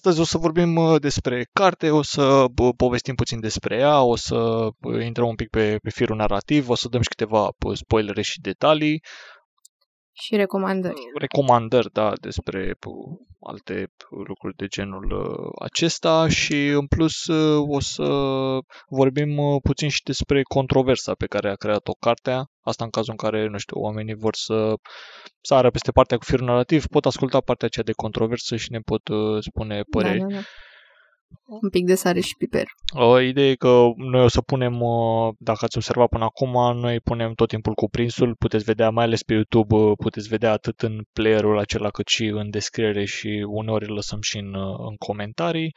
Astăzi o să vorbim uh, despre carte, o să povestim puțin despre ea, o să uh, intrăm un pic pe, pe firul narrativ, o să dăm și câteva uh, spoilere și detalii. Și recomandări. Recomandări, da, despre alte lucruri de genul acesta și în plus o să vorbim puțin și despre controversa pe care a creat-o cartea. Asta în cazul în care, nu știu, oamenii vor să sară peste partea cu firul narrativ, pot asculta partea aceea de controversă și ne pot spune păreri. Da, da, da un pic de sare și piper. O idee e că noi o să punem, uh, dacă ați observat până acum, noi punem tot timpul cuprinsul, puteți vedea mai ales pe YouTube, uh, puteți vedea atât în playerul acela cât și în descriere și uneori îl lăsăm și în, uh, în comentarii.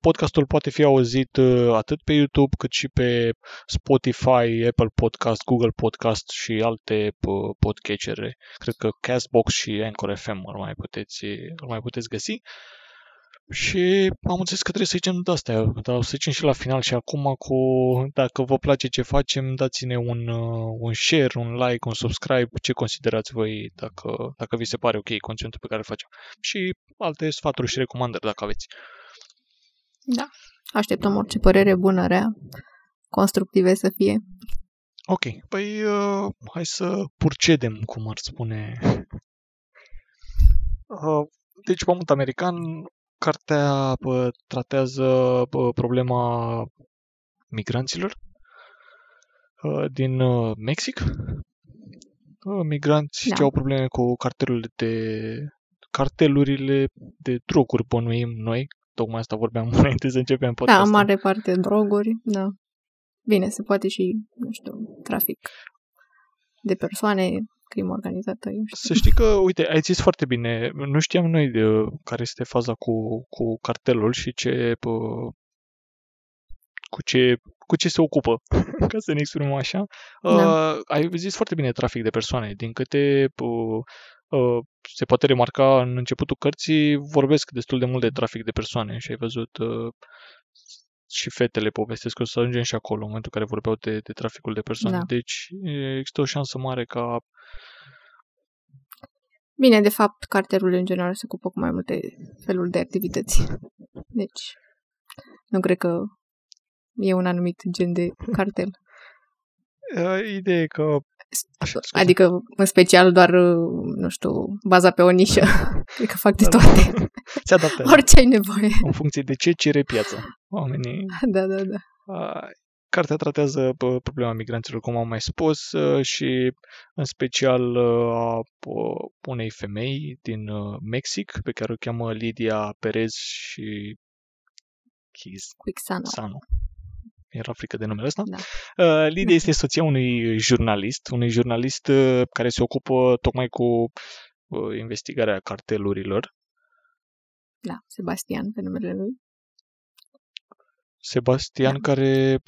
Podcastul poate fi auzit atât pe YouTube cât și pe Spotify, Apple Podcast, Google Podcast și alte podcatchere. Cred că Castbox și Anchor FM îl mai puteți, îl mai puteți găsi. Și am înțeles că trebuie să zicem de astea, dar o să zicem și la final și acum cu, dacă vă place ce facem, dați-ne un, uh, un share, un like, un subscribe, ce considerați voi dacă, dacă vi se pare ok conținutul pe care îl facem. Și alte sfaturi și recomandări dacă aveți. Da, așteptăm orice părere bună, rea, constructive să fie. Ok, păi uh, hai să purcedem, cum ar spune. Uh, deci, Pământ American Cartea tratează problema migranților ă, din ă, Mexic. Ă, migranți da. ce au probleme cu cartelurile de cartelurile de droguri, bănuim noi. Tocmai asta vorbeam înainte să începem da, podcastul. Da, mare parte droguri, da. Bine, se poate și, nu știu, trafic de persoane, crimă organizată. Eu știu. Să știi că, uite, ai zis foarte bine, nu știam noi de care este faza cu, cu cartelul și ce cu ce, cu ce se ocupă, ca să ne exprimăm așa. Da. Uh, ai zis foarte bine trafic de persoane. Din câte uh, uh, se poate remarca în începutul cărții, vorbesc destul de mult de trafic de persoane și ai văzut uh, și fetele povestesc că o să ajungem și acolo în momentul în care vorbeau de, de traficul de persoane. Da. Deci există o șansă mare ca Bine, de fapt, carterul în general se ocupă cu mai multe feluri de activități. Deci, nu cred că e un anumit gen de cartel. Ideea e că... Așa, adică, în special, doar, nu știu, baza pe o nișă. cred că fac de da, da. toate. Da. Se adaptează. Orice ai nevoie. În funcție de ce cere piața. Oamenii... Da, da, da. Cartea tratează problema migranților, cum am mai spus, ă, și în special ă, a unei femei din ă, Mexic, pe care o cheamă Lidia Perez și Quixano. Sano. Era frică de numele ăsta. Da. Lidia este soția unui jurnalist, unui jurnalist care se ocupă tocmai cu investigarea cartelurilor. Da, Sebastian pe numele lui. Sebastian da. care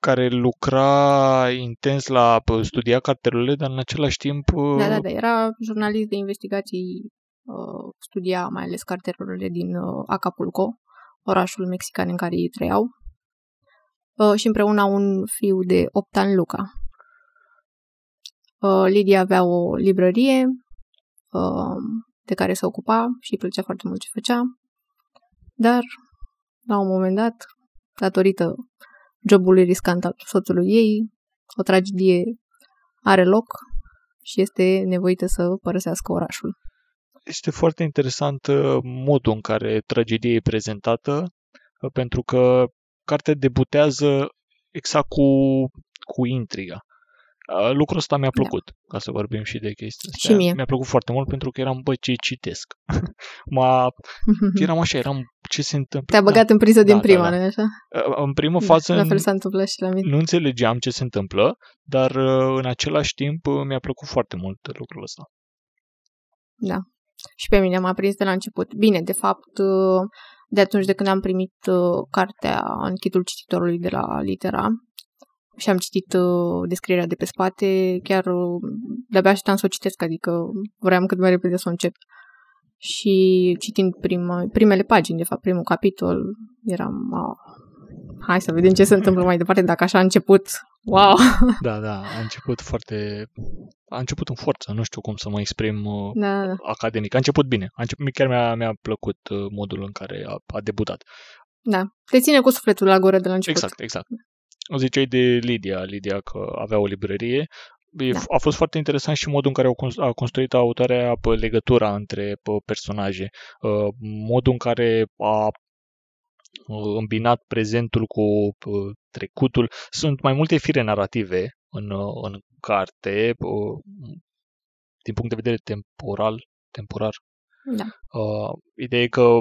care lucra intens la studia cartelurile, dar în același timp... Da, da, da, era jurnalist de investigații, studia mai ales cartelurile din Acapulco, orașul mexican în care ei trăiau, și împreună au un fiu de 8 ani, Luca. Lidia avea o librărie de care se ocupa și îi plăcea foarte mult ce făcea, dar la un moment dat, datorită jobului riscant al soțului ei, o tragedie are loc și este nevoită să părăsească orașul. Este foarte interesant uh, modul în care tragedia e prezentată, uh, pentru că cartea debutează exact cu, cu intriga. Lucrul ăsta mi-a da. plăcut, da. ca să vorbim și de chestia asta. Și mie. Mi-a plăcut foarte mult pentru că eram, bă, ce citesc. M-a... eram așa, eram, ce se întâmplă? Te-a băgat da. în priză din da, prima, da, da. așa? În primă da, fază... La fel s-a întâmplat și la mine. Nu înțelegeam ce se întâmplă, dar în același timp mi-a plăcut foarte mult lucrul ăsta. Da. Și pe mine m-a prins de la început. Bine, de fapt, de atunci de când am primit cartea în chitul cititorului de la Litera, și am citit uh, descrierea de pe spate, chiar uh, de-abia așteptam să o citesc, adică vreau cât mai repede să o încep. Și citind prima, primele pagini, de fapt, primul capitol, eram, wow, hai să vedem ce se întâmplă mai departe, dacă așa a început, wow! Da, da, a început foarte, a început în forță, nu știu cum să mă exprim uh, Da, da. academic. A început bine. A început, chiar mi-a, mi-a plăcut uh, modul în care a, a debutat. Da. Te ține cu sufletul la gură de la început. Exact, exact. O ziceai de Lidia, Lidia că avea o librărie. E, Da. A fost foarte interesant și modul în care au cons- a construit autoarea pe legătura între pe personaje, Uh, modul în care a uh, îmbinat prezentul cu uh, trecutul. Sunt mai multe fire narrative în, uh, în carte, uh, din punct de vedere temporal, temporar. Da. Uh, ideea e că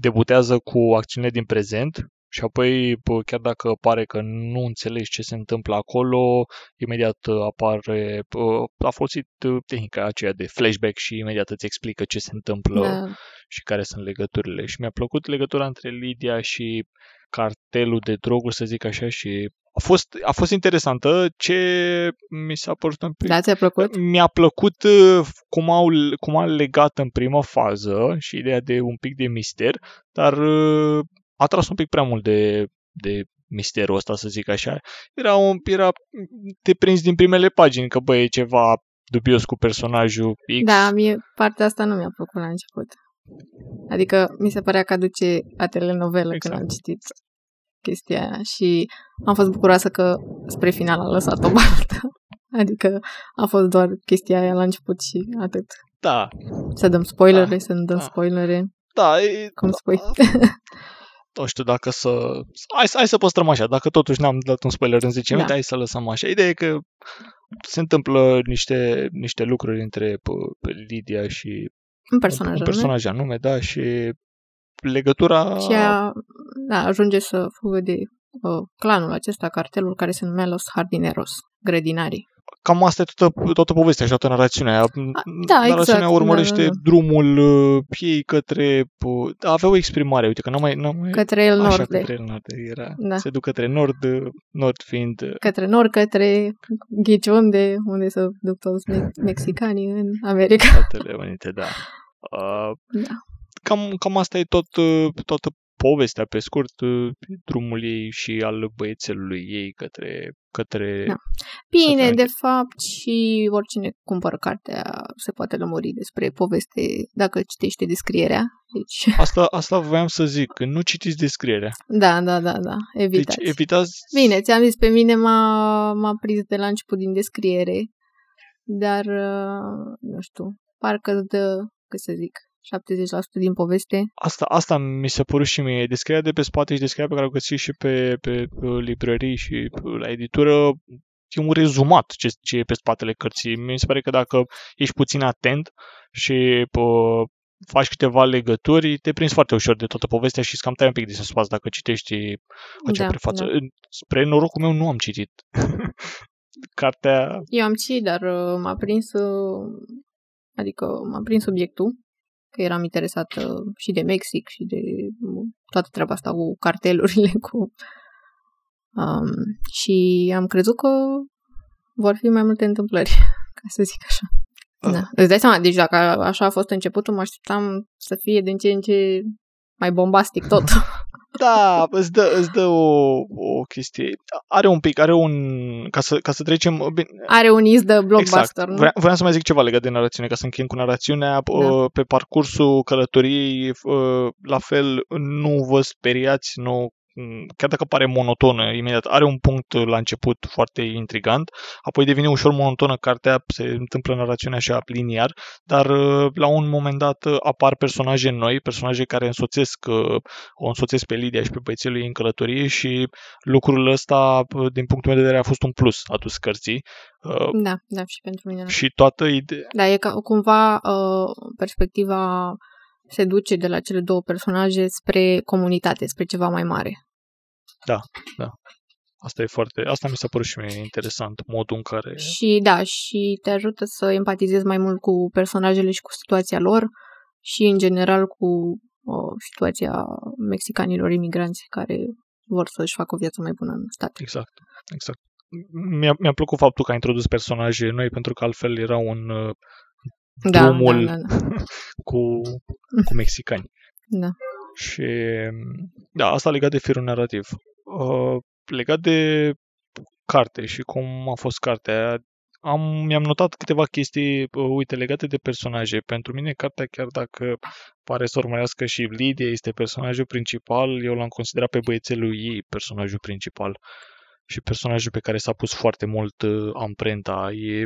debutează cu acțiunile din prezent și apoi, bă, chiar dacă pare că nu înțelegi ce se întâmplă acolo, imediat uh, apare, bă, a folosit uh, tehnica aceea de flashback și imediat îți explică ce se întâmplă Da. și care sunt legăturile. Și mi-a plăcut legătura între Lidia și cartelul de droguri, să zic așa, și a fost, a fost interesantă. Ce mi s-a părut un pic Da, ți-a plăcut? mi-a plăcut uh, cum au, cum au legat în prima fază și ideea de un pic de mister, dar uh, a tras un pic prea mult de, de misterul ăsta, să zic așa. Era, un, era te prins din primele pagini că, băi, e ceva dubios cu personajul X. Da, mie partea asta nu mi-a plăcut la început. Adică mi se părea că aduce a telenovelă Exact. când am citit chestia aia și am fost bucuroasă că spre final a lăsat o baltă. Adică a fost doar chestia aia la început și atât. Da, Să dăm spoilere, Da, să nu dăm da. spoilere, da, e, cum spui. nu știu dacă să... Hai, să- hai să păstrăm așa, dacă totuși n-am dat un spoiler în 10 minute, Da. hai să lăsăm așa. Ideea e că se întâmplă niște, niște lucruri între p- pe Lidia și Un personaj, un nu? personaj anume, da, și legătura... Și a, da, ajunge să fugă de uh, clanul acesta, cartelul care se numea Los Jardineros, grădinarii. Cam asta e toată, toată povestea și toată narațiunea. da, narațiunea exact, urmărește da, da, da. drumul uh, ei către... uh, Avea o exprimare, uite, că n-am mai... N-am mai Către el Așa, norde. către el nord era. Da. Se duc către nord, uh, nord fiind... uh, către nord, către ghici unde, unde să duc toți me- mexicanii în America. Statele Unite, da. Uh, Da. cam, cam asta e tot, uh, toată povestea, pe scurt, uh, drumul ei și al băiețelului ei către... către Da. Bine, Statele de fapt, și oricine cumpără cartea se poate lămuri despre poveste dacă citește descrierea. Deci, Asta, asta voiam să zic, că nu citiți descrierea. da, da, da, da, evitați. Deci evitați... Bine, ți-am zis, pe mine m-a, m-a prins de la început din descriere, dar, uh, nu știu, parcă îți dă, cât să zic, 70% din poveste. Asta, asta mi s-a părut și mie. Descrierea de pe spate și descrierea pe care o găsiți și pe, pe, pe librării și pe- la editură e un rezumat ce, ce e pe spatele cărții. Mi se pare că dacă ești puțin atent și pă, faci câteva legături, te prinzi foarte ușor de toată povestea și îți cam tai un pic de suspas dacă citești acea Da, prefață. da. Spre norocul meu nu am citit. Cartea, Eu am citit, dar uh, m-a prins, uh, adică m-a prins subiectul, că eram interesată și de Mexic și de uh, toată treaba asta cu cartelurile, cu... Um, și am crezut că vor fi mai multe întâmplări, ca să zic așa. Ah. Da. Îți dai seama, deci dacă așa a fost începutul, mă așteptam să fie din ce în ce mai bombastic tot. Da, îți dă, îți dă o, o chestie. Are un pic, are un... Ca să, ca să trecem... Bine, Are un iz de blockbuster, exact. nu? Vre- Vreau să mai zic ceva legat de narațiune, ca să încheiem cu narațiunea. Da. Pe parcursul călătoriei, uh, la fel, nu vă speriați, nu chiar dacă pare monotonă imediat, are un punct la început foarte intrigant, apoi devine ușor monotonă cartea, se întâmplă narațiunea așa liniar, dar uh, la un moment dat uh, apar personaje noi, personaje care însoțesc, uh, o însoțesc pe Lidia și pe băiețelul ei în călătorie și lucrul ăsta, uh, din punctul meu de vedere, a fost un plus adus cărții. Uh, Da, da, și pentru mine. și toată ideea... Da, e ca, cumva uh, perspectiva se duce de la cele două personaje spre comunitate, spre ceva mai mare. Da, da. Asta e foarte, asta mi s-a părut și mie interesant, modul în care... Și da, și te ajută să empatizezi mai mult cu personajele și cu situația lor și în general cu uh, situația mexicanilor imigranți care vor să-și facă o viață mai bună în stat. Exact, exact. Mi-a, mi-a plăcut faptul că a introdus personaje noi, pentru că altfel era un uh, Da, drumul da, da, da. cu, cu mexicani. da. Și da, asta legat de firul narrativ. Uh, legat de carte și cum a fost cartea, am, mi-am notat câteva chestii, uh, uite, legate de personaje. Pentru mine, cartea, chiar dacă pare să urmărească și Lydia este personajul principal, eu l-am considerat pe băiețelul ei personajul principal și personajul pe care s-a pus foarte mult uh, amprenta. E,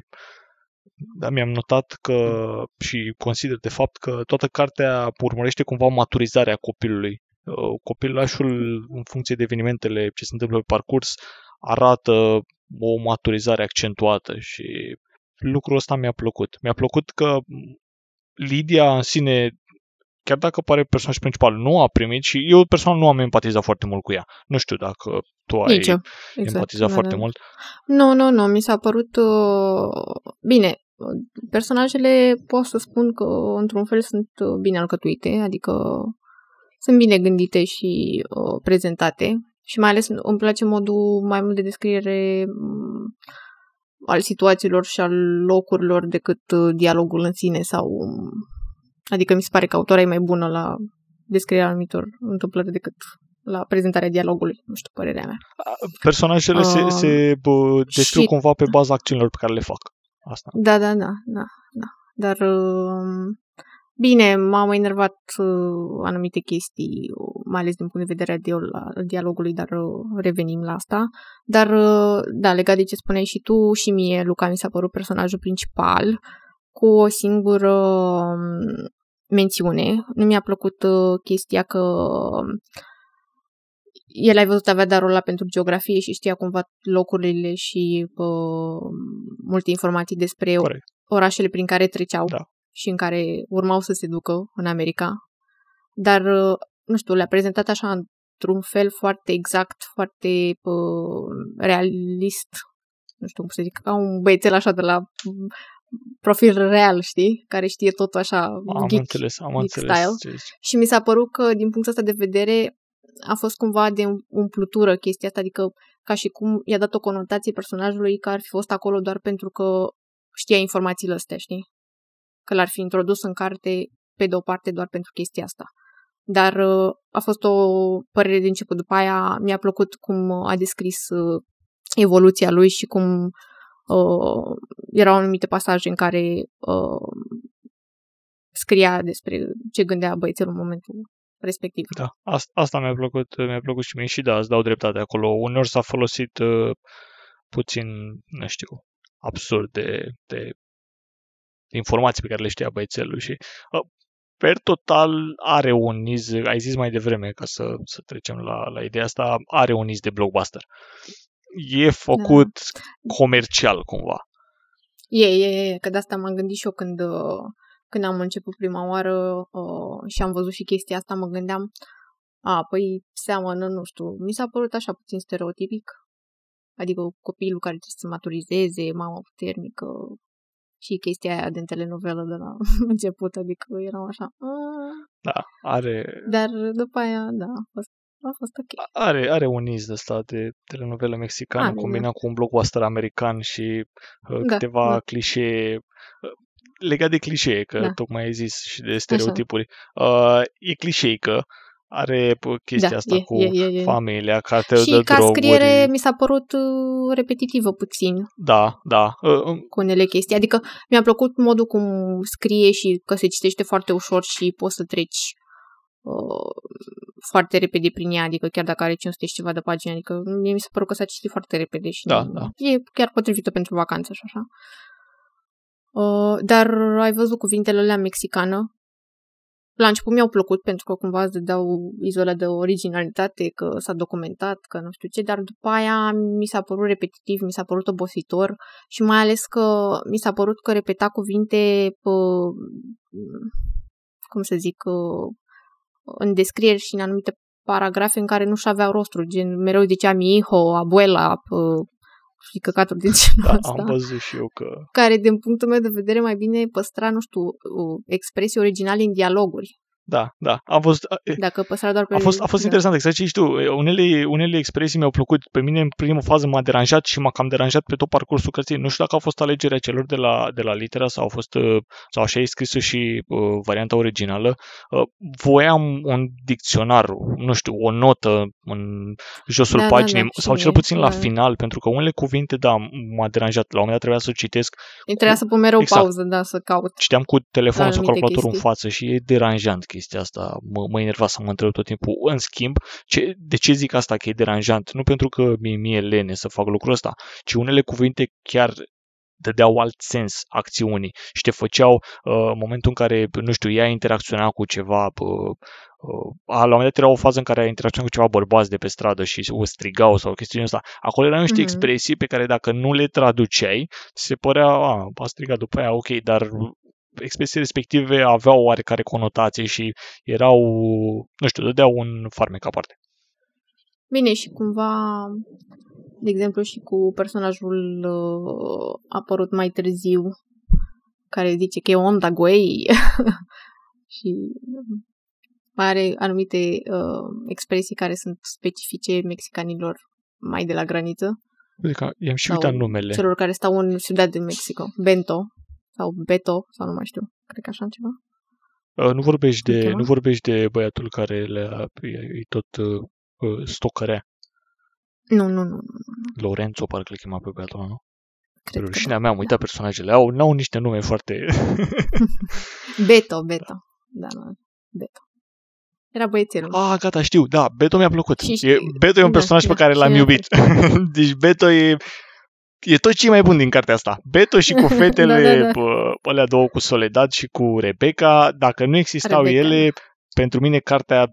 da, mi-am notat că și consider de fapt că toată cartea urmărește cumva maturizarea copilului. Uh, copilașul, în funcție de evenimentele ce se întâmplă pe parcurs, arată o maturizare accentuată și lucrul ăsta mi-a plăcut. Mi-a plăcut că Lidia în sine, chiar dacă pare personaj principal, nu a primit și eu personal nu am empatizat foarte mult cu ea. Nu știu dacă tu ai Nici exact, empatizat da, foarte da. mult. Nu, nu, nu, mi s-a părut uh... bine. Personajele pot să spun că într-un fel sunt bine alcătuite, adică sunt bine gândite și uh, prezentate și mai ales îmi place modul mai mult de descriere mm, al situațiilor și al locurilor decât uh, dialogul în sine sau um, adică mi se pare că autora e mai bună la descrierea anumitor întâmplări decât la prezentarea dialogului, nu știu, părerea mea. Personajele uh, se, se bă, descriu și... cumva pe baza acțiunilor pe care le fac. Asta. Da, da, da, da, da. Dar uh, Bine, m-au enervat uh, anumite chestii, mai ales din punct de vedere al dialogului, dar uh, revenim la asta. Dar, uh, da, legat de ce spuneai și tu, și mie, Luca mi s-a părut personajul principal cu o singură um, mențiune. Nu mi-a plăcut uh, chestia că um, el ai văzut avea darul ăla pentru geografie și știa cumva locurile și uh, multe informații despre Corect. orașele prin care treceau. Da și în care urmau să se ducă în America, dar, uh, nu știu, le-a prezentat așa într-un fel foarte exact, foarte uh, realist, nu știu cum să zic, ca un băiețel așa de la profil real, știi? Care știe totul așa am geek, înțeles, am geek înțeles style. Și mi s-a părut că, din punctul ăsta de vedere, a fost cumva de umplutură chestia asta, adică ca și cum i-a dat o conotație personajului că ar fi fost acolo doar pentru că știa informațiile astea, știi? că l-ar fi introdus în carte pe de o parte doar pentru chestia asta. Dar uh, a fost o părere de început. După aia mi-a plăcut cum a descris uh, evoluția lui și cum uh, erau anumite pasaje în care uh, scria despre ce gândea băiețelul în momentul respectiv. Da, asta, asta mi-a plăcut, mi-a plăcut și mie și da, îți dau dreptate acolo. Uneori s-a folosit uh, puțin, nu știu, absurd de, de informații pe care le știa băiețelul și uh, per total are un iz, ai zis mai devreme ca să, să trecem la, la ideea asta, are un iz de blockbuster. E făcut da. comercial cumva. E, e, e, că de asta m-am gândit și eu când, uh, când am început prima oară uh, și am văzut și chestia asta, mă gândeam, a, păi seamănă, nu știu, mi s-a părut așa puțin stereotipic, adică copilul care trebuie să maturizeze, mama puternică, și chestia aia din telenovelă de la început, adică eram așa... Da, are... Dar după aia, da, a fost, a fost ok. Are, are un iz de asta de telenovelă mexicană are, combinat da. cu un blockbuster american și uh, da, câteva da. clișee uh, legat de clișee, că da. tocmai ai zis și de stereotipuri. Uh, e clișeică, are chestia da, asta e, cu e, e, e. familia, care te Și dă ca droguri. scriere mi s-a părut uh, repetitivă puțin. Da, da. Uh, um. cu unele chestii. Adică mi-a plăcut modul cum scrie și că se citește foarte ușor și poți să treci uh, foarte repede prin ea, adică chiar dacă are 500 și ceva de pagini, adică mie mi s-a părut că s-a citit foarte repede și da, da. e chiar potrivită pentru vacanță și așa. Uh, dar ai văzut cuvintele alea mexicană, la început mi-au plăcut pentru că cumva îți dau izola de originalitate, că s-a documentat, că nu știu ce, dar după aia mi s-a părut repetitiv, mi s-a părut obositor și mai ales că mi s-a părut că repeta cuvinte pe, cum să zic, în descrieri și în anumite paragrafe în care nu-și aveau rostru, gen mereu zicea mi hijo, abuela, și căcaturi din genul da, ăsta. am văzut și eu că... Care, din punctul meu de vedere, mai bine păstra, nu știu, expresii originale în dialoguri. Da, da. A fost, Dacă păstra doar pe... a fost, a fost da. interesant, exact ce știu. Unele, unele expresii mi-au plăcut. Pe mine, în primă fază, m-a deranjat și m-a cam deranjat pe tot parcursul cărții. Nu știu dacă a fost alegerea celor de la, de la litera sau a fost, uh, sau așa e scrisă și uh, varianta originală. Uh, voiam un dicționar, nu știu, o notă în josul Da, da, paginii, da, sau și cel mie, puțin la da. final, pentru că unele cuvinte, da, m-a deranjat. La un moment dat trebuia să o citesc Îi trebuia să pun mereu Exact. pauză, da, să caut. citeam cu telefonul sau Anumite calculatorul în chestii. față și e deranjant chestia asta. Mă, mă enerva să mă întreb tot timpul. În schimb, ce, de ce zic asta că e deranjant? Nu pentru că mie, mie lene să fac lucrul ăsta, ci unele cuvinte chiar dădeau alt sens acțiunii și te făceau uh, în momentul în care, nu știu, ea interacționa cu ceva uh, uh, a, la un moment dat era o fază în care a interacționat cu ceva bărbați de pe stradă și o strigau sau chestiunea asta. Acolo erau niște Mhm. expresii pe care dacă nu le traduceai, ți se părea, a, a strigat după aia, ok, dar expresiile respective aveau oarecare conotație și erau, nu știu, dădeau un farmec aparte. Bine, și cumva, de exemplu, și cu personajul uh, apărut mai târziu, care zice că e om da guei și are anumite uh, expresii care sunt specifice mexicanilor mai de la graniță Adică i-am și Sau uitat numele. celor care stau în Ciudad de Mexico. Bento sau Beto sau nu mai știu. Cred că așa ceva. Uh, Nu vorbești Cum de, cheamă? nu vorbești de băiatul care le îi tot uh, uh, stocărea. Nu, nu, nu. nu. Lorenzo, parcă le chema pe băiatul ăla, nu? Cred că Rușinea da. mea, am uitat personajele. Au, n-au niște nume foarte... Beto, Beto. Da, nu. Beto. Era băiețelul. ah, gata, știu, da, Beto mi-a plăcut. Și E, știu- Beto e un da, personaj pe da, care și l-am mie iubit. deci Beto e... E tot ce e mai bun din cartea asta. Beto și cu fetele, Da, da, da. bă, alea două cu Soledad și cu Rebecca, dacă nu existau Rebecca, ele, pentru mine cartea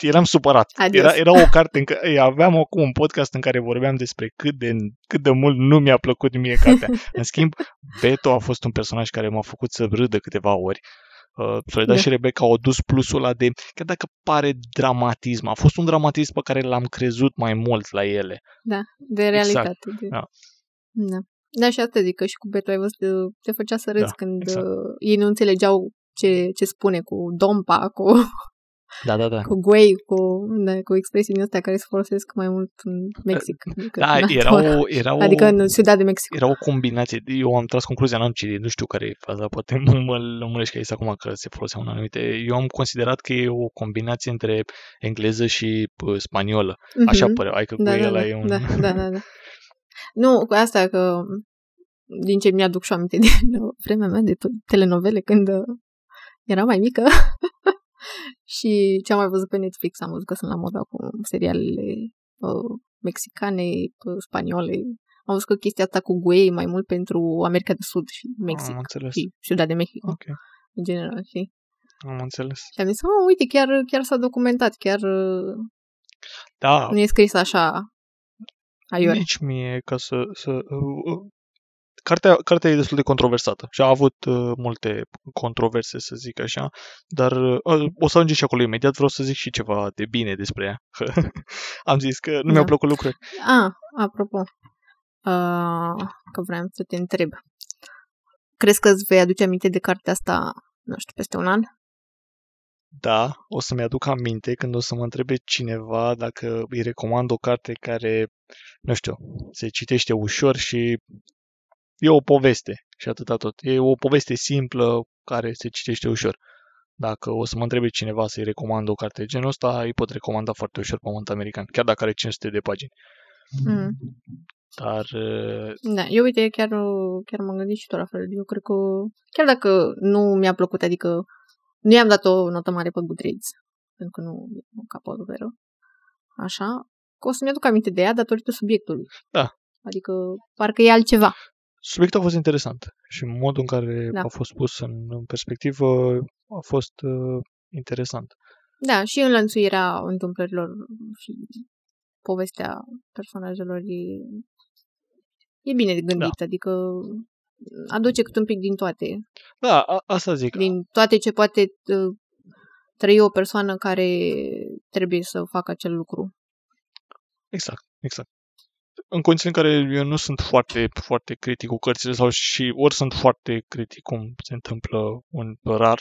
eram supărat. Adios. Era, era o carte în care aveam acum un podcast în care vorbeam despre cât de, cât de mult nu mi-a plăcut mie cartea. În schimb, Beto a fost un personaj care m-a făcut să râdă câteva ori. Uh, Soledad Da. și Rebecca au dus plusul ăla de, chiar dacă pare dramatism, a fost un dramatism pe care l-am crezut mai mult la ele. Da, de realitate. de... da. Da. Da, și asta zic că și cu Beto ai văzut, uh, te făcea să râzi Da, când exact. uh, ei nu înțelegeau ce, ce spune cu dompa, cu, Da, da, da. cu guei, cu, da, cu expresiunile astea care se folosesc mai mult în Mexic. decât Da, în era altora. o, era o, Adică în Ciudad de Mexico. era o combinație. Eu am tras concluzia, n-am citit, nu știu care e faza, poate mă, mă lămurești aici acum că se foloseau în anumite. Eu am considerat că e o combinație între engleză și pă, spaniolă. Așa Mhm. părea, adică da, cu da, ăla da, e un... da, da, da, da. Nu, cu asta că din ce mi-aduc și aminte din vremea mea de to- telenovele când uh, eram mai mică și ce am mai văzut pe Netflix, am văzut că sunt la modă cu serialele uh, mexicane, uh, spaniole. Am văzut că chestia asta cu guei mai mult pentru America de Sud și Mexic Am înțeles. și Ciudad de Mexico, Ok, în general, știi? am înțeles. Și am zis, oh, uite, chiar, chiar s-a documentat, chiar uh, Da, nu e scris așa aiure. nici mie ca să... să uh, uh, Cartea, cartea e destul de controversată și a avut uh, multe controverse, să zic așa, dar uh, o să ajungem și acolo imediat. Vreau să zic și ceva de bine despre ea. Am zis că nu mi-au Da. plăcut lucruri. Ah, apropo, uh, că vreau să te întreb. Crezi că îți vei aduce aminte de cartea asta, nu știu, peste un an? Da, o să-mi aduc aminte când o să mă întrebe cineva dacă îi recomand o carte care, nu știu, se citește ușor și e o poveste și atâta tot. E o poveste simplă care se citește ușor. Dacă o să mă întrebe cineva să-i recomand o carte de genul ăsta, îi pot recomanda foarte ușor Pământ American, chiar dacă are 500 de pagini. Mm. Dar, uh, Da, eu uite, chiar, chiar m-am gândit și tot la fel. Eu cred că, chiar dacă nu mi-a plăcut, adică nu i-am dat o notă mare pe Goodreads, pentru că nu nu capătul vero, așa, că o să-mi aduc aminte de ea datorită subiectului. Da. Adică parcă e altceva. subiectul a fost interesant și modul în care Da. a fost pus în, în perspectivă a fost uh, interesant. Da, și înlănțuirea întâmplărilor și povestea personajelor e, e bine de gândit, da. adică aduce cât un pic din toate. Da, a, asta zic. Din toate ce poate uh, trăi o persoană care trebuie să facă acel lucru. Exact, exact. În condiții în care eu nu sunt foarte, foarte critic cu cărțile sau și ori sunt foarte critic cum se întâmplă un rar,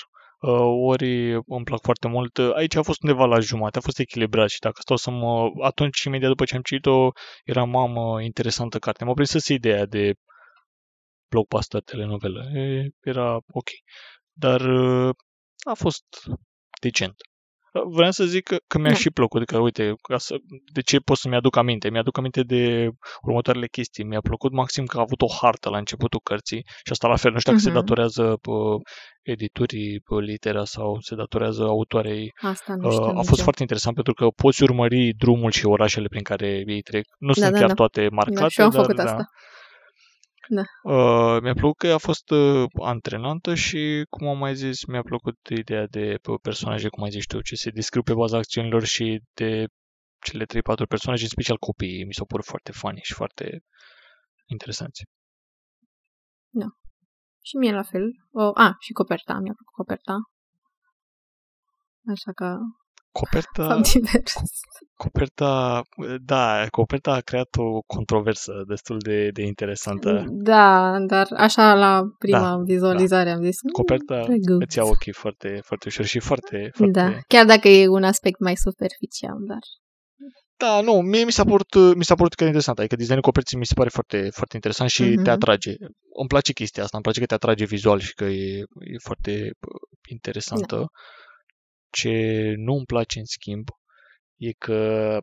ori îmi plac foarte mult. Aici a fost undeva la jumate, a fost echilibrat și dacă stau să mă... Atunci, imediat după ce am citit-o, era mamă, interesantă carte. M-a prins ideea de blockbuster telenovelă. E, era ok. Dar a fost decent. Vreau să zic că, că mi-a da. și plăcut, că uite, ca să, de ce pot să-mi aduc aminte? Mi-aduc aminte de următoarele chestii. Mi-a plăcut maxim că a avut o hartă la începutul cărții și asta la fel, nu știu dacă uh-huh. se mhm. datorează pe editurii pe litera sau se datorează autoarei. Asta nu știu uh, a fost nicio. foarte interesant pentru că poți urmări drumul și orașele prin care ei trec. Nu da, sunt da, chiar da. toate marcate, Da, și eu am dar făcut da. asta. Da. Uh, mi-a plăcut că a fost uh, antrenantă și, cum am mai zis, mi-a plăcut ideea de pe personaje, cum ai zis tu, ce se descriu pe baza acțiunilor și de cele 3-4 personaje, în special copiii, mi s-au părut foarte funny și foarte interesanți. Și mie la fel. Uh, a, și coperta. Mi-a plăcut coperta. Așa că Coperta, s-am divers. coperta, da, coperta a creat o controversă destul de, de interesantă. Da, dar așa la prima Da, vizualizare am zis. "Mm, Coperta drăguț." îți ia ochii foarte, foarte ușor și foarte, foarte... Da, chiar dacă e un aspect mai superficial, dar Da, nu, mie mi s-a părut, mi s-a părut că e interesant. Adică designul coperții mi se pare foarte, foarte interesant și Mhm. te atrage. Îmi place chestia asta, îmi place că te atrage vizual și că e, e foarte uh, interesantă. Da. Ce nu îmi place, în schimb, e că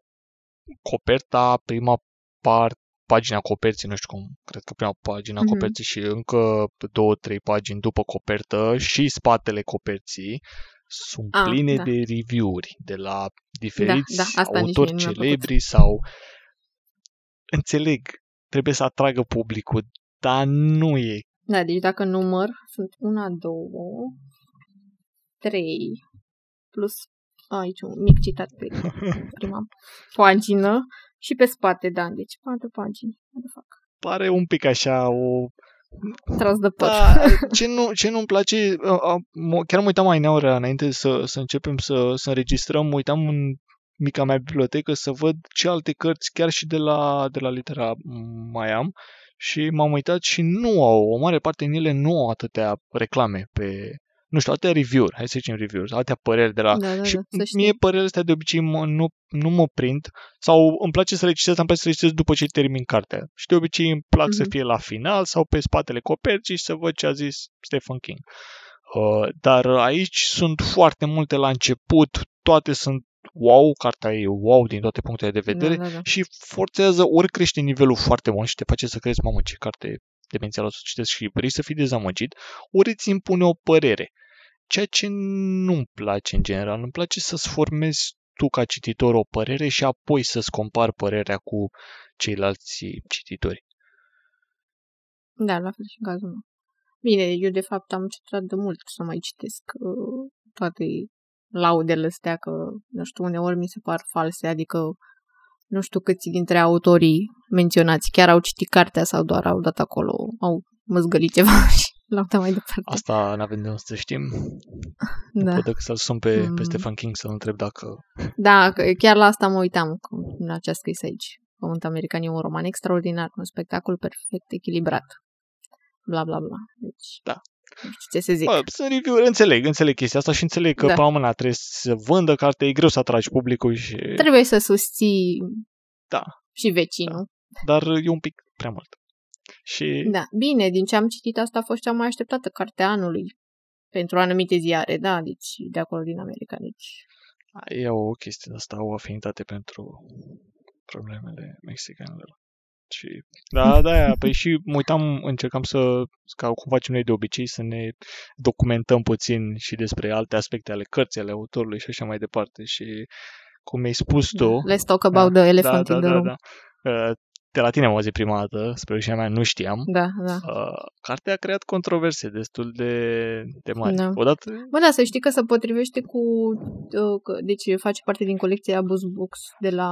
coperta, prima part, pagina coperții, nu știu cum, cred că prima pagina Mhm. coperții și încă două, trei pagini după copertă și spatele coperții sunt Ah, pline da. de review-uri de la diferiți da, asta nici autori mie nu mi-a plăcut. celebri sau înțeleg, trebuie să atragă publicul, dar nu e. Da, deci dacă număr, sunt una, două, trei, plus aici un mic citat pe prima pagină și pe spate, da, deci patru pagini. What the fuck? Pare un pic așa o Tras de păr. Da, ce, nu, ce nu-mi place, a, a, mă- chiar mă uitam mai neaură înainte să, să începem să, să înregistrăm, mă uitam în mica mea bibliotecă să văd ce alte cărți chiar și de la, de la litera mai am și m-am uitat și nu au, o mare parte din ele nu au atâtea reclame pe, nu știu, atâtea review-uri, hai să zicem review-uri, atâtea păreri de la... Da, da, și da, să știi. mie părerile astea de obicei mă, nu, nu mă prind sau îmi place să le citesc, îmi place să le citesc după ce termin cartea. Și de obicei îmi plac să Mhm. fie la final sau pe spatele coperții și să văd ce a zis Stephen King. Uh, dar aici sunt foarte multe la început, toate sunt wow, cartea e wow din toate punctele de vedere Da, da, da. și forțează ori crește nivelul foarte mult și te face să crezi, mamă, ce carte demențială o să citesc și vrei să fii dezamăgit, ori îți impune o părere. Ceea ce nu-mi place în general. Îmi place să-ți formezi tu ca cititor o părere și apoi să-ți compari părerea cu ceilalți cititori. Da, la fel și în cazul meu. Bine, eu de fapt am citat de mult să mai citesc uh, toate laudele astea, că, nu știu, uneori mi se par false, adică nu știu câți dintre autorii menționați chiar au citit cartea sau doar au dat acolo, au măzgălit ceva și l-au dat mai departe. Asta nu avem de unde să știm. Nu da. pot decât să-l sun pe, pe Mm. Stephen King să-l întreb dacă... da, că chiar la asta mă uitam, cum- la ce a scris aici. Pământ American e un roman extraordinar, un spectacol perfect echilibrat. Bla, bla, bla. Deci, Da. Nu știu ce să zic. Bă, sunt review înțeleg, înțeleg chestia asta și înțeleg că Da. pe mâna trebuie să vândă carte, e greu să atragi publicul și... Trebuie să susții Da. și vecinul. Dar e un pic prea mult. Și Da. Bine, din ce am citit, asta a fost cea mai așteptată carte a anului. Pentru anumite ziare, da, deci de acolo din America. Deci, e o chestie de asta, o afinitate pentru problemele mexicanilor. Și, da, da, aia, păi și mă uitam, încercam să, ca cum facem noi de obicei, să ne documentăm puțin și despre alte aspecte ale cărții, ale autorului și așa mai departe. Și cum mi-ai spus tu, da. let's talk about the elephant da, in the da, room. da, da. Uh, De la tine am auzit prima dată, spre rușinea mea nu știam. Da, da. Uh, cartea a creat controverse destul de, de mari. Da. Odată, Bă, da, să știi că se potrivește cu... uh, că- Deci face parte din colecția Buzz Books de la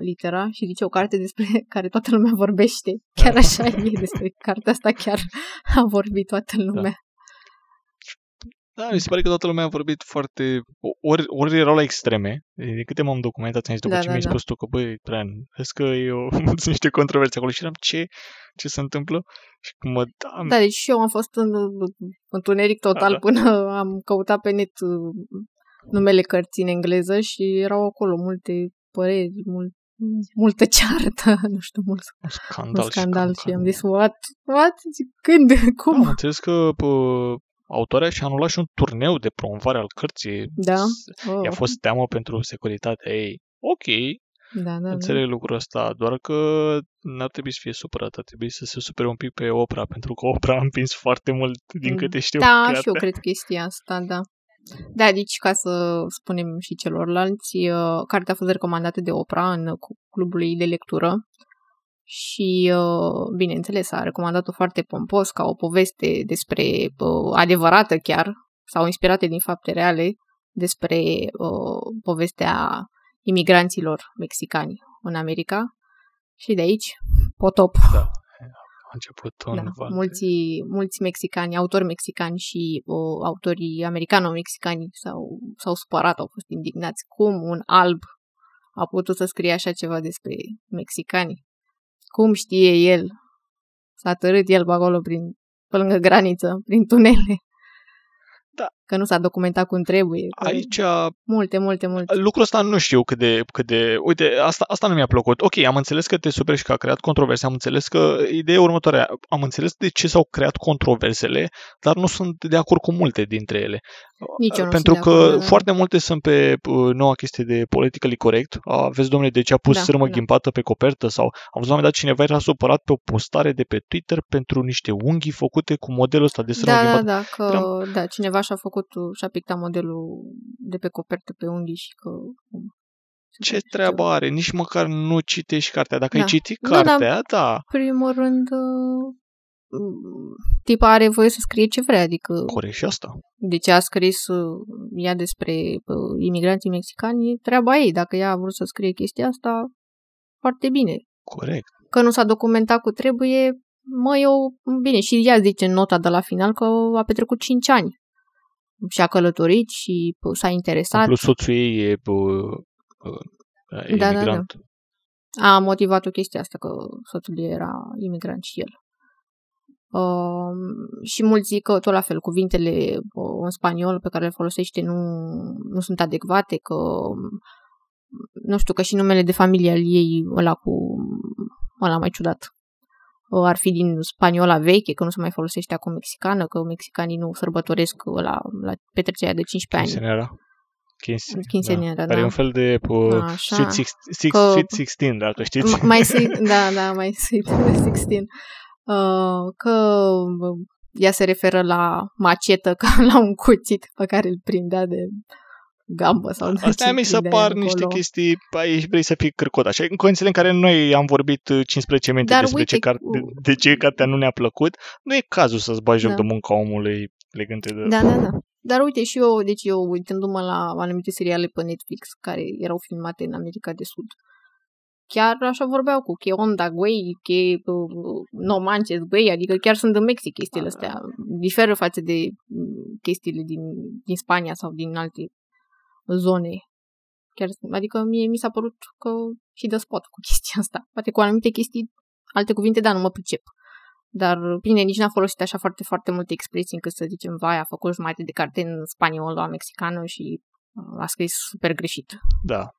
Litera și zice o carte despre care toată lumea vorbește. Chiar așa e despre cartea asta, chiar a vorbit toată lumea. Da, mi se pare că toată lumea a vorbit foarte... Ori, ori erau la extreme, de câte m-am documentat, am zis, după Da, ce da, mi-ai da. spus tu că, băi, Brian, vezi că e o, sunt niște controverse acolo și eram, ce, ce se întâmplă? Și cum mă, da, Da, deci și eu am fost în întuneric total Da, da. până am căutat pe net uh, numele cărții în engleză și erau acolo multe păreri, mult, multă ceartă, nu știu, mult un scandal, un scandal și, și am zis, what? What? Zic, Când? Da, am Cum? înțeles că pă, autoarea și-a anulat și un turneu de promovare al cărții. Da? S- Oh, I-a fost teamă pentru securitatea ei. Ok, da, da, da. înțeleg lucrul ăsta, doar că n-ar trebui să fie supărat, ar trebui să se supere un pic pe Oprah, pentru că Oprah a împins foarte mult, din câte știu, Da, cartea. și eu cred chestia asta, da. Da, deci ca să spunem și celorlalți, uh, cartea a fost recomandată de Oprah în cu- clubul ei de lectură și, uh, bineînțeles, a recomandat-o foarte pompos ca o poveste despre uh, adevărată chiar sau inspirate din fapte reale despre uh, povestea imigranților mexicani în America și de aici potop. Da. A început un Da, val de- mulți, mulți mexicani, autori mexicani și o, autorii americano-mexicani s-au, s-au supărat, au fost indignați. Cum un alb a putut să scrie așa ceva despre mexicani? Cum știe el? S-a tărât el pe acolo prin, pe lângă graniță, prin tunele. Da. Că nu s-a documentat cum trebuie. Că Aici Multe, multe, multe. Lucrul ăsta nu știu cât de... Cât de uite, asta, asta nu mi-a plăcut. Ok, am înțeles că te superi și că a creat controverse, am înțeles că ideea e următoarea. Am înțeles de ce s-au creat controversele, dar nu sunt de acord cu multe dintre ele. Nici eu nu Pentru sunt de că acord, da, da. foarte multe sunt pe uh, noua chestie de politically correct. Aveți, domnule, de ce a pus Da, sârmă da. ghimpată pe copertă? Sau am văzut la un moment dat cineva era supărat pe o postare de pe Twitter pentru niște unghii făcute cu modelul ăsta de sârmă Da, da, ghimpată. da, că Eram- da, cineva și-a făcut, și-a pictat modelul de pe copertă pe unghii și că... Ce treabă are? Nici măcar nu citești cartea. Dacă ai Da. citit Nu, dar- cartea, da, primul rând, uh, m, tipa are voie să scrie ce vrea, adică corect și asta. de ce a scris uh, ea despre uh, imigranții mexicani, e treaba ei. Dacă ea a vrut să scrie chestia asta, foarte bine. Corect. Că nu s-a documentat cu trebuie, mă, eu, bine, și ea zice în nota de la final că a petrecut 5 ani. Și a călătorit și uh, s-a În interesat. plus, soțul ei e, uh, uh, e Da, da, da. imigrant. A motivat o chestie asta, că soțul ei era imigrant și el. Uh, și mulți zic că tot la fel, cuvintele uh, în spaniol pe care le folosește nu, nu sunt adecvate, că nu știu, că și numele de familie al ei, ăla cu ăla mai ciudat, uh, ar fi din spaniola veche, că nu se mai folosește acum mexicană, că mexicanii nu sărbătoresc la, la petrecerea de 15 ani. Quinceanera. Quince- Quinceanera, da. da. Care e un fel de uh, Așa. Sweet, six, six, Că- sweet 16, dacă știți. M- mai sweet, da, da, mai sweet 16. Uh, că uh, ea se referă la macetă ca la un cuțit pe care îl prindea de gambă sau de Astea ce mi se prindea par acolo. niște chestii, aici vrei să fii cârcot. Așa, în condițiile în care noi am vorbit uh, 15 minute Dar despre uite, ce car- de, de ce cartea nu ne-a plăcut, nu e cazul să-ți bagi joc Da. de munca omului legându de... Da, da, da. Dar uite și eu, deci eu uitându-mă la anumite seriale pe Netflix care erau filmate în America de Sud, chiar așa vorbeau cu que onda, güey, que uh, no manches, güey, adică chiar sunt în Mexic chestiile Da, da. astea. Diferă față de mm, chestiile din, din Spania sau din alte zone. Chiar, adică mie mi s-a părut că și de spot cu chestia asta. Poate cu anumite chestii, alte cuvinte, da, nu mă pricep. Dar, bine, nici n-a folosit așa foarte, foarte multe expresii încât să zicem, vai, a făcut jumătate de carte în spaniolă, mexicană și uh, a scris super greșit. Da.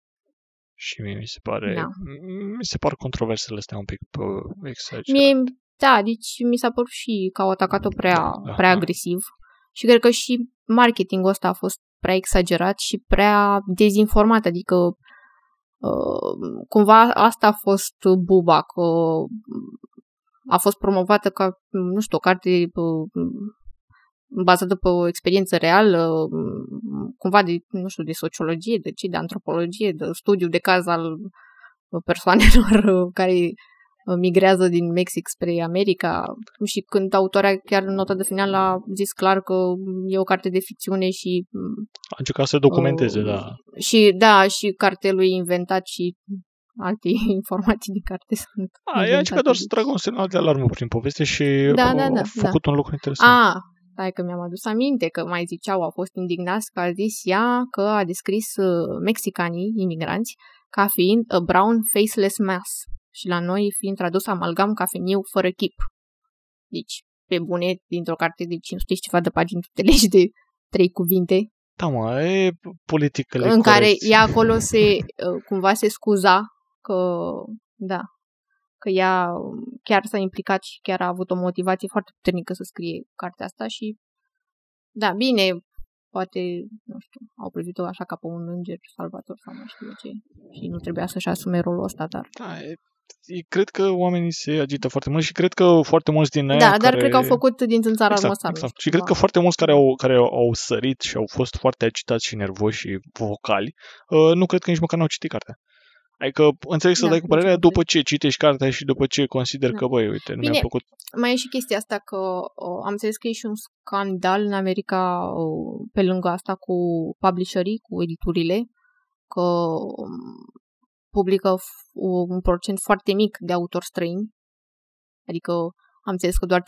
Și mie mi se pare, Da. mi se par controversele astea un pic uh, exagerate. Mie, da, deci mi s-a părut și că au atacat-o prea, Da, da, prea da. agresiv și cred că și marketingul ăsta a fost prea exagerat și prea dezinformat, adică uh, cumva asta a fost buba, că a fost promovată ca, nu știu, o carte uh, bazată pe o experiență reală, uh, cumva de, nu știu, de sociologie, de ce, de antropologie, de studiu de caz al persoanelor uh, care migrează din Mexic spre America și când autoarea chiar în nota de final a zis clar că e o carte de ficțiune și A încercat să documenteze, uh, da. și da, și cartelul e inventat și alte informații din carte sunt A, e inventate, încercat doar să deci- tragă un semnal de alarmă prin poveste și Da, a, da, da, a da. făcut un lucru interesant. A, stai că mi-am adus aminte că mai ziceau, au fost indignați că a zis ea că a descris uh, mexicanii, imigranți, ca fiind a brown faceless mass și la noi fiind tradus amalgam ca femeniu fără chip. Deci, pe bune, dintr-o carte de 500 și ceva de pagini, te legi de trei cuvinte. Da, mă, e politică. În care ea acolo se, uh, cumva se scuza că, da, că ea chiar s-a implicat și chiar a avut o motivație foarte puternică să scrie cartea asta și, da, bine, poate, nu știu, au privit-o așa ca pe un înger salvator sau nu știu ce și nu trebuia să-și asume rolul ăsta, dar... Da, e, cred că oamenii se agită foarte mult și cred că foarte mulți din ei Da, care... dar cred că au făcut din țânțara exact, exact, exact. Și cred că foarte mulți care au, care au sărit și au fost foarte agitați și nervoși și vocali, uh, nu cred că nici măcar n-au citit cartea. Adică înțeleg să Da, dai cu părerea nici după ce citești cartea și după ce consider Da. că, băi, uite, nu Bine, mi-a plăcut. Mai e și chestia asta că o, am înțeles că e și un scandal în America o, pe lângă asta cu publisherii, cu editurile, că um, publică f- un procent foarte mic de autori străini. Adică am înțeles că doar 3%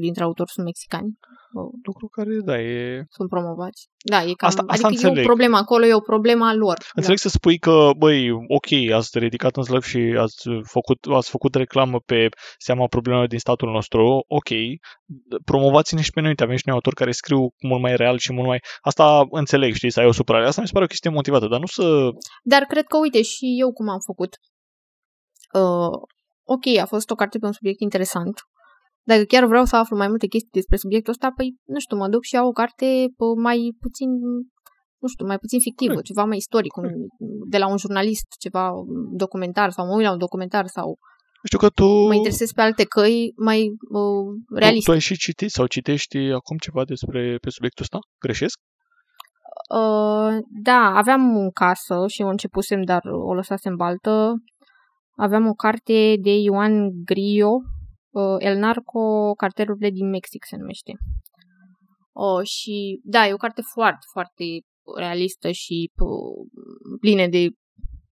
dintre autori sunt mexicani, o, Lucru care, da, e... sunt promovați. Da, e cam, Asta- asta adică e înțeleg. o problemă acolo, e o problemă a lor. Înțeleg să spui că, băi, ok, ați ridicat în slăb și ați făcut, ați făcut reclamă pe seama problemelor din statul nostru, ok, promovați-ne și pe noi, uite, avem și noi autori care scriu mult mai real și mult mai... Asta înțeleg, știi, să ai o supărare. Asta mi se pare o chestie motivată, dar nu să... Dar cred că, uite, și eu cum am făcut. Uh, ok, a fost o carte pe un subiect interesant. Dacă chiar vreau să aflu mai multe chestii despre subiectul ăsta, păi, nu știu, mă duc și iau o carte pă, mai puțin, nu știu, mai puțin fictivă, Corect. ceva mai istoric, un, de la un jurnalist, ceva documentar sau mă uit la un documentar sau Știu că tu... mă interesez pe alte căi mai uh, tu, realiste. tu ai și citit sau citești acum ceva despre pe subiectul ăsta? Greșesc? Uh, da, aveam în casă și o începusem, dar o lăsasem baltă. Aveam o carte de Ioan Grillo, uh, El Narco, cartelurile din Mexic se numește. Uh, și da, e o carte foarte, foarte realistă și uh, plină de,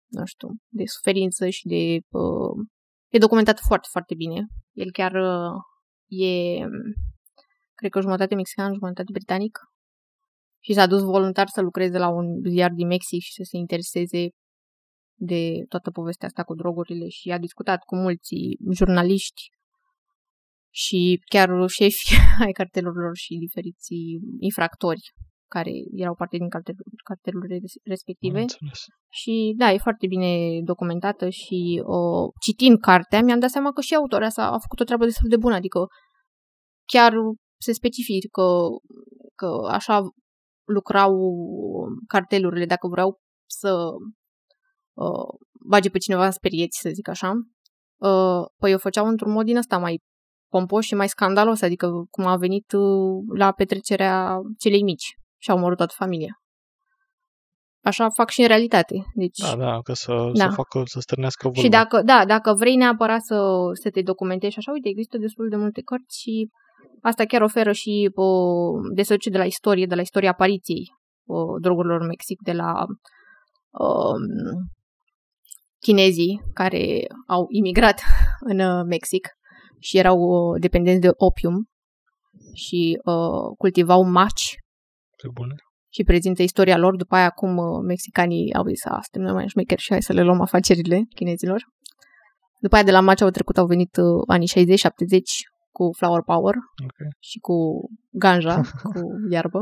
nu știu, de suferință și de... Uh, e documentat foarte, foarte bine. El chiar uh, e, cred că jumătate mexican, jumătate britanic și s-a dus voluntar să lucreze la un ziar din Mexic și să se intereseze de toată povestea asta cu drogurile și a discutat cu mulți jurnaliști și chiar șefi ai cartelurilor și diferiți infractori care erau parte din cartel- cartelurile respective. Am înțeles. Și da, e foarte bine documentată și o, citind cartea mi-am dat seama că și autoarea sa a făcut o treabă destul de bună, adică chiar se specifică că așa lucrau cartelurile dacă vreau să uh, bage pe cineva în sperieți, să zic așa. Uh, păi o făceau într-un mod din ăsta mai pompos și mai scandalos, adică cum a venit uh, la petrecerea celei mici și au omorât toată familia. Așa fac și în realitate. Deci, Da, da, că să, Da. să facă, să stârnească vâlva. și dacă, da, dacă vrei neapărat să, să te documentezi și așa, uite, există destul de multe cărți și asta chiar oferă și o desăduce de la istorie, de la istoria apariției o, drogurilor în Mexic, de la um, chinezii care au imigrat în uh, Mexic și erau uh, dependenți de opium și uh, cultivau maci Pe bune. și prezintă istoria lor, după aia cum uh, mexicanii au zis, a, suntem noi mai șmecheri și hai să le luăm afacerile chinezilor. După aia de la match au trecut, au venit uh, anii 60-70 cu flower power Ok. și cu ganja, cu iarbă.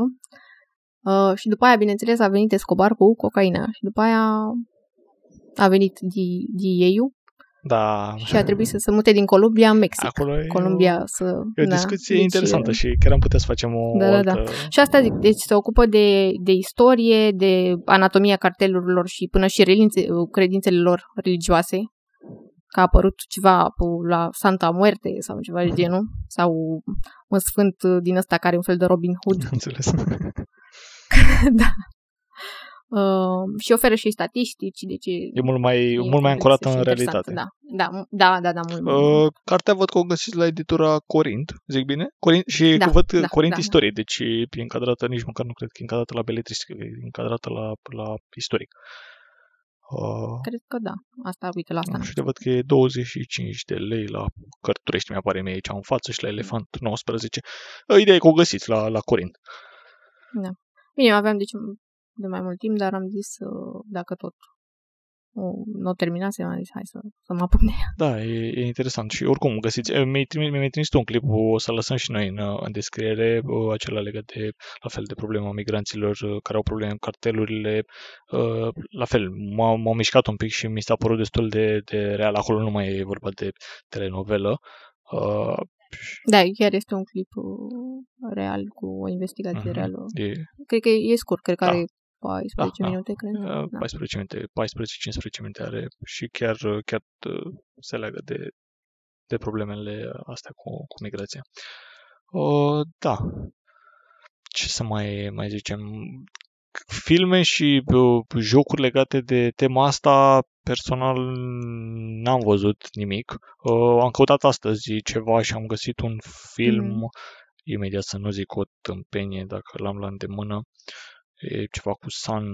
Uh, și după aia, bineînțeles, a venit Escobar cu cocaina și după aia a venit DEA Da, și a trebuit să se mute din Columbia în Mexic. acolo e Columbia să... o, e o da, discuție deci, interesantă uh, și chiar am putea să facem o Da, da, altă... da. Și asta zic, deci se ocupă de, de istorie, de anatomia cartelurilor și până și relințe, credințele lor religioase. Că a apărut ceva pe- la Santa Muerte sau ceva de genul. Sau un sfânt din ăsta care e un fel de Robin Hood. Am înțeles. da. Uh, și oferă și statistici, deci E mult mai, e mult mai ancorat și în interesant, realitate. Da, da, da, da, da mult. Uh, cartea văd că o găsiți la editura Corint, zic bine? Corint, și Da, da, văd da, Corint da, Istorie, deci e încadrată, nici măcar nu cred că e încadrată la beletristică, e încadrată la, la istoric. Uh, Cred că da. Asta, uite, la asta. și te văd că e 25 de lei la cărturești, mi apare mie aici în față și la elefant 19. Uh, Ideea e că o găsiți la, la Corint. Bine, eu aveam deci de mai mult timp, dar am zis uh, dacă tot uh, nu o terminase, am zis hai să, să mă apuc de ea. Da, e, e interesant și oricum găsiți. eh, Mi-ai trimis, mi-ai trimis tu un clip, o să lăsăm și noi în, uh, în descriere, uh, acela legat de, la fel, de problema migranților uh, care au probleme cu cartelurile. Uh, La fel, m-a, m-au mișcat un pic și mi s-a părut destul de, de real. Acolo nu mai e vorba de telenovelă. Uh, Da, chiar este un clip uh, real cu o investigație Mhm. reală. e, Cred că e scurt, cred că Da. are 14 Da, da. minute, cred. Uh, Da. 14 minute, 14-15 minute are și chiar, chiar uh, se leagă de, de problemele astea cu, cu migrația. Uh, da. Ce să mai, mai zicem? Filme și uh, jocuri legate de tema asta, personal n-am văzut nimic. Uh, am căutat astăzi ceva și am găsit un film, Mhm. imediat să nu zic o tâmpenie dacă l-am la îndemână, e ceva cu Sun.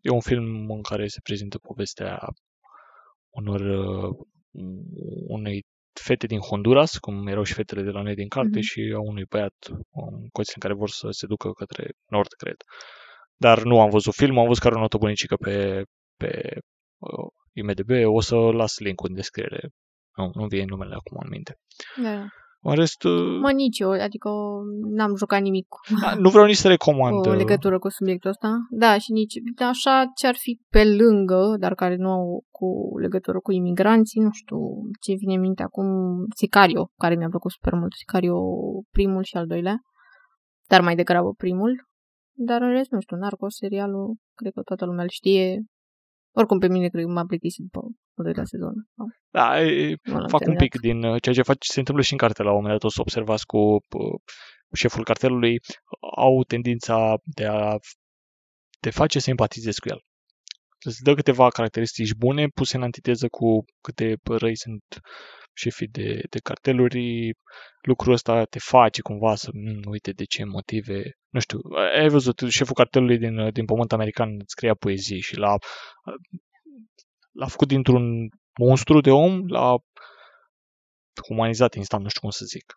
E un film în care se prezintă povestea unor uh, unei fete din Honduras, cum erau și fetele de la noi din carte, Mhm. și a unui băiat, un coț în care vor să se ducă către nord, cred. Dar nu am văzut film, am văzut că are o notă bunicică pe, pe uh, IMDB, o să las link-ul în descriere. Nu, nu vine numele acum în minte. Da. În rest, uh, Mă, nici eu, adică n-am jucat nimic cu, da, nu vreau nici să recomand. cu uh, legătură cu subiectul ăsta. Da, și nici așa ce ar fi pe lângă, dar care nu au cu legătură cu imigranții, nu știu ce vine în minte acum, Sicario, care mi-a plăcut super mult. Sicario primul și al doilea, dar mai degrabă primul. Dar în rest, nu știu, Narcos, serialul, cred că toată lumea îl știe. Oricum pe mine cred că m-a plictisit după al doilea sezon. Da, e, Nu l-am fac un terminat. pic din uh, ceea ce face, se întâmplă și în carte la un moment dat, o să observați cu uh, șeful cartelului, au tendința de a te face să empatizezi cu el. Îți dă câteva caracteristici bune puse în antiteză cu câte răi sunt șefii de, de carteluri. Lucrul ăsta te face cumva să, "Mm, uite de ce motive, nu știu, ai văzut, șeful cartelului din, din Pământ American scria poezii și l-a, l-a făcut dintr-un monstru de om, l-a umanizat instant, nu știu cum să zic.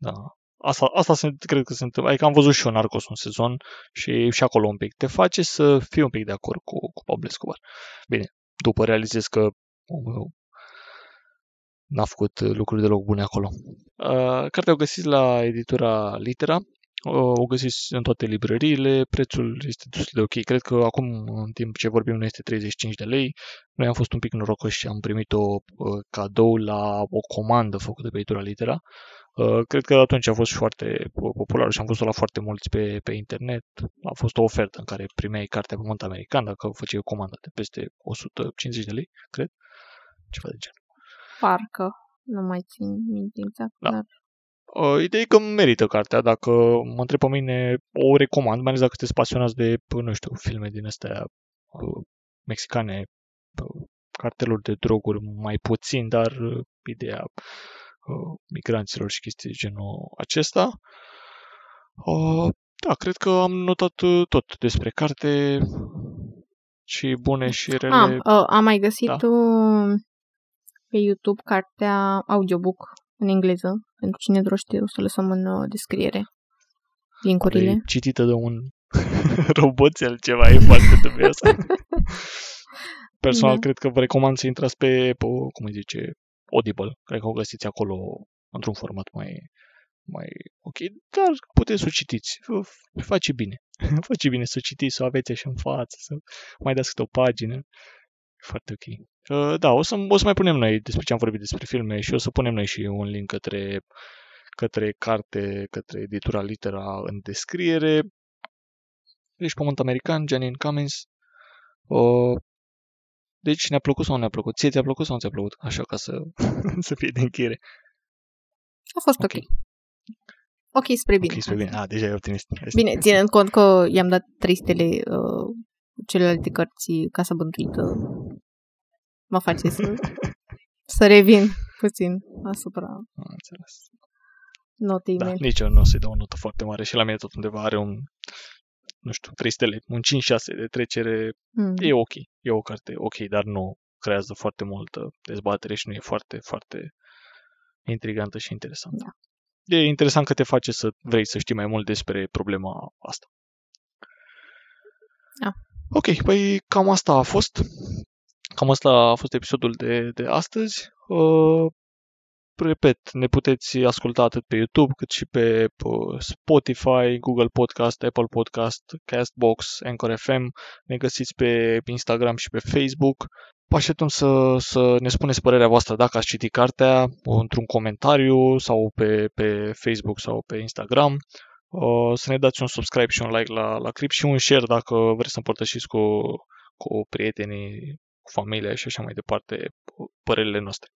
Da. Asta, asta se, cred că se întâmplă. Adică am văzut și eu Narcos un sezon și și acolo un pic. Te face să fii un pic de acord cu, cu Pablo Escobar. Bine, după realizez că omul meu n-a făcut lucruri deloc bune acolo. Uh, cartea o găsiți la editura Litera. Uh, o găsiți în toate librăriile. Prețul este destul de ok. Cred că acum, în timp ce vorbim, nu este 35 de lei. Noi am fost un pic norocoși și am primit-o uh, cadou la o comandă făcută pe editura Litera. Uh, Cred că atunci a fost și foarte uh, popular și am văzut-o la foarte mulți pe, pe internet. A fost o ofertă în care primeai cartea Pământ American dacă făceai o comandă de peste 150 de lei, cred. Ceva de genul. Parcă, nu mai țin minte exact, Da. dar Uh, Ideea e că merită cartea. Dacă mă întreb pe mine, o recomand, mai ales dacă sunteți pasionați de, pă, nu știu, filme din astea uh, mexicane, uh, carteluri de droguri mai puțin, dar uh, ideea uh, migranților și chestii de genul acesta. Uh, da, cred că am notat uh, tot despre carte și bune și rele. Am, uh, am mai găsit Da. uh, pe YouTube cartea audiobook în engleză, pentru cine dorește o să lăsăm în uh, descriere linkurile. E citită de un roboțel ceva, e foarte dubios. Personal, Da. cred că vă recomand să intrați pe, pe, cum îi zice, Audible. Cred că o găsiți acolo într-un format mai, mai ok, dar puteți să o citiți. Vă f- face bine. face bine să o citiți, să o aveți așa în față, să mai dați câte o pagină. E Foarte ok. Uh, Da, o să, o să mai punem noi despre ce am vorbit despre filme și o să punem noi și un link către, către carte, către editura Litera în descriere. Deci Pământ American, Janine Cummins. Uh, deci ne-a plăcut sau nu ne-a plăcut? Ție ți-a plăcut sau nu ți-a plăcut? Așa ca să, să fie de încheiere. A fost ok. Ok. Ok, spre bine. Ok, spre bine. A, deja e optimist. Bine, ținând cont că i-am dat 3 stele uh, celelalte cărți Casa Bântuită, mă face să, să revin puțin asupra Am înțeles. notei Da, mele. nici eu nu o să-i dau o notă foarte mare și la mine tot undeva are un nu știu, 3 stele, un 5-6 de trecere, Mm. e ok, e o carte ok, dar nu creează foarte multă dezbatere și nu e foarte, foarte intrigantă și interesantă. Da. E interesant că te face să vrei să știi mai mult despre problema asta. Da. Ok, păi cam asta a fost. Cam asta a fost episodul de, de astăzi. Uh, repet, ne puteți asculta atât pe YouTube cât și pe uh, Spotify, Google Podcast, Apple Podcast, Castbox, Anchor FM. Ne găsiți pe Instagram și pe Facebook. Vă așteptăm să, să ne spuneți părerea voastră dacă ați citit cartea într-un comentariu sau pe, pe Facebook sau pe Instagram. Uh, să ne dați un subscribe și un like la, la clip și un share dacă vreți să împărtășiți cu, cu prietenii, cu familia și așa mai departe părerile noastre.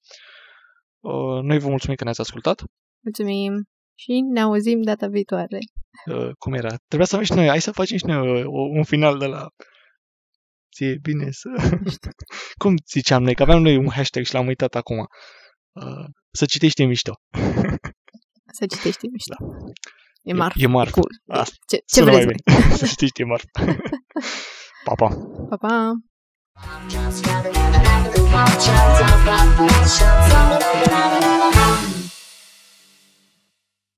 Uh, Noi vă mulțumim că ne-ați ascultat. Mulțumim și ne auzim data viitoare. Uh, Cum era? Trebuia să avem și noi, hai să facem și noi uh, un final de la... Ție bine să... Cum ziceam noi? Că aveam noi un hashtag și l-am uitat acum. Uh, Să citești e mișto. Să citești mișto. E E- marf. e marf. Cool. Asta. Ce, ce Sună vreți? mai voi? bine. Să citești e marf. Pa, pa! Pa, pa! I'm just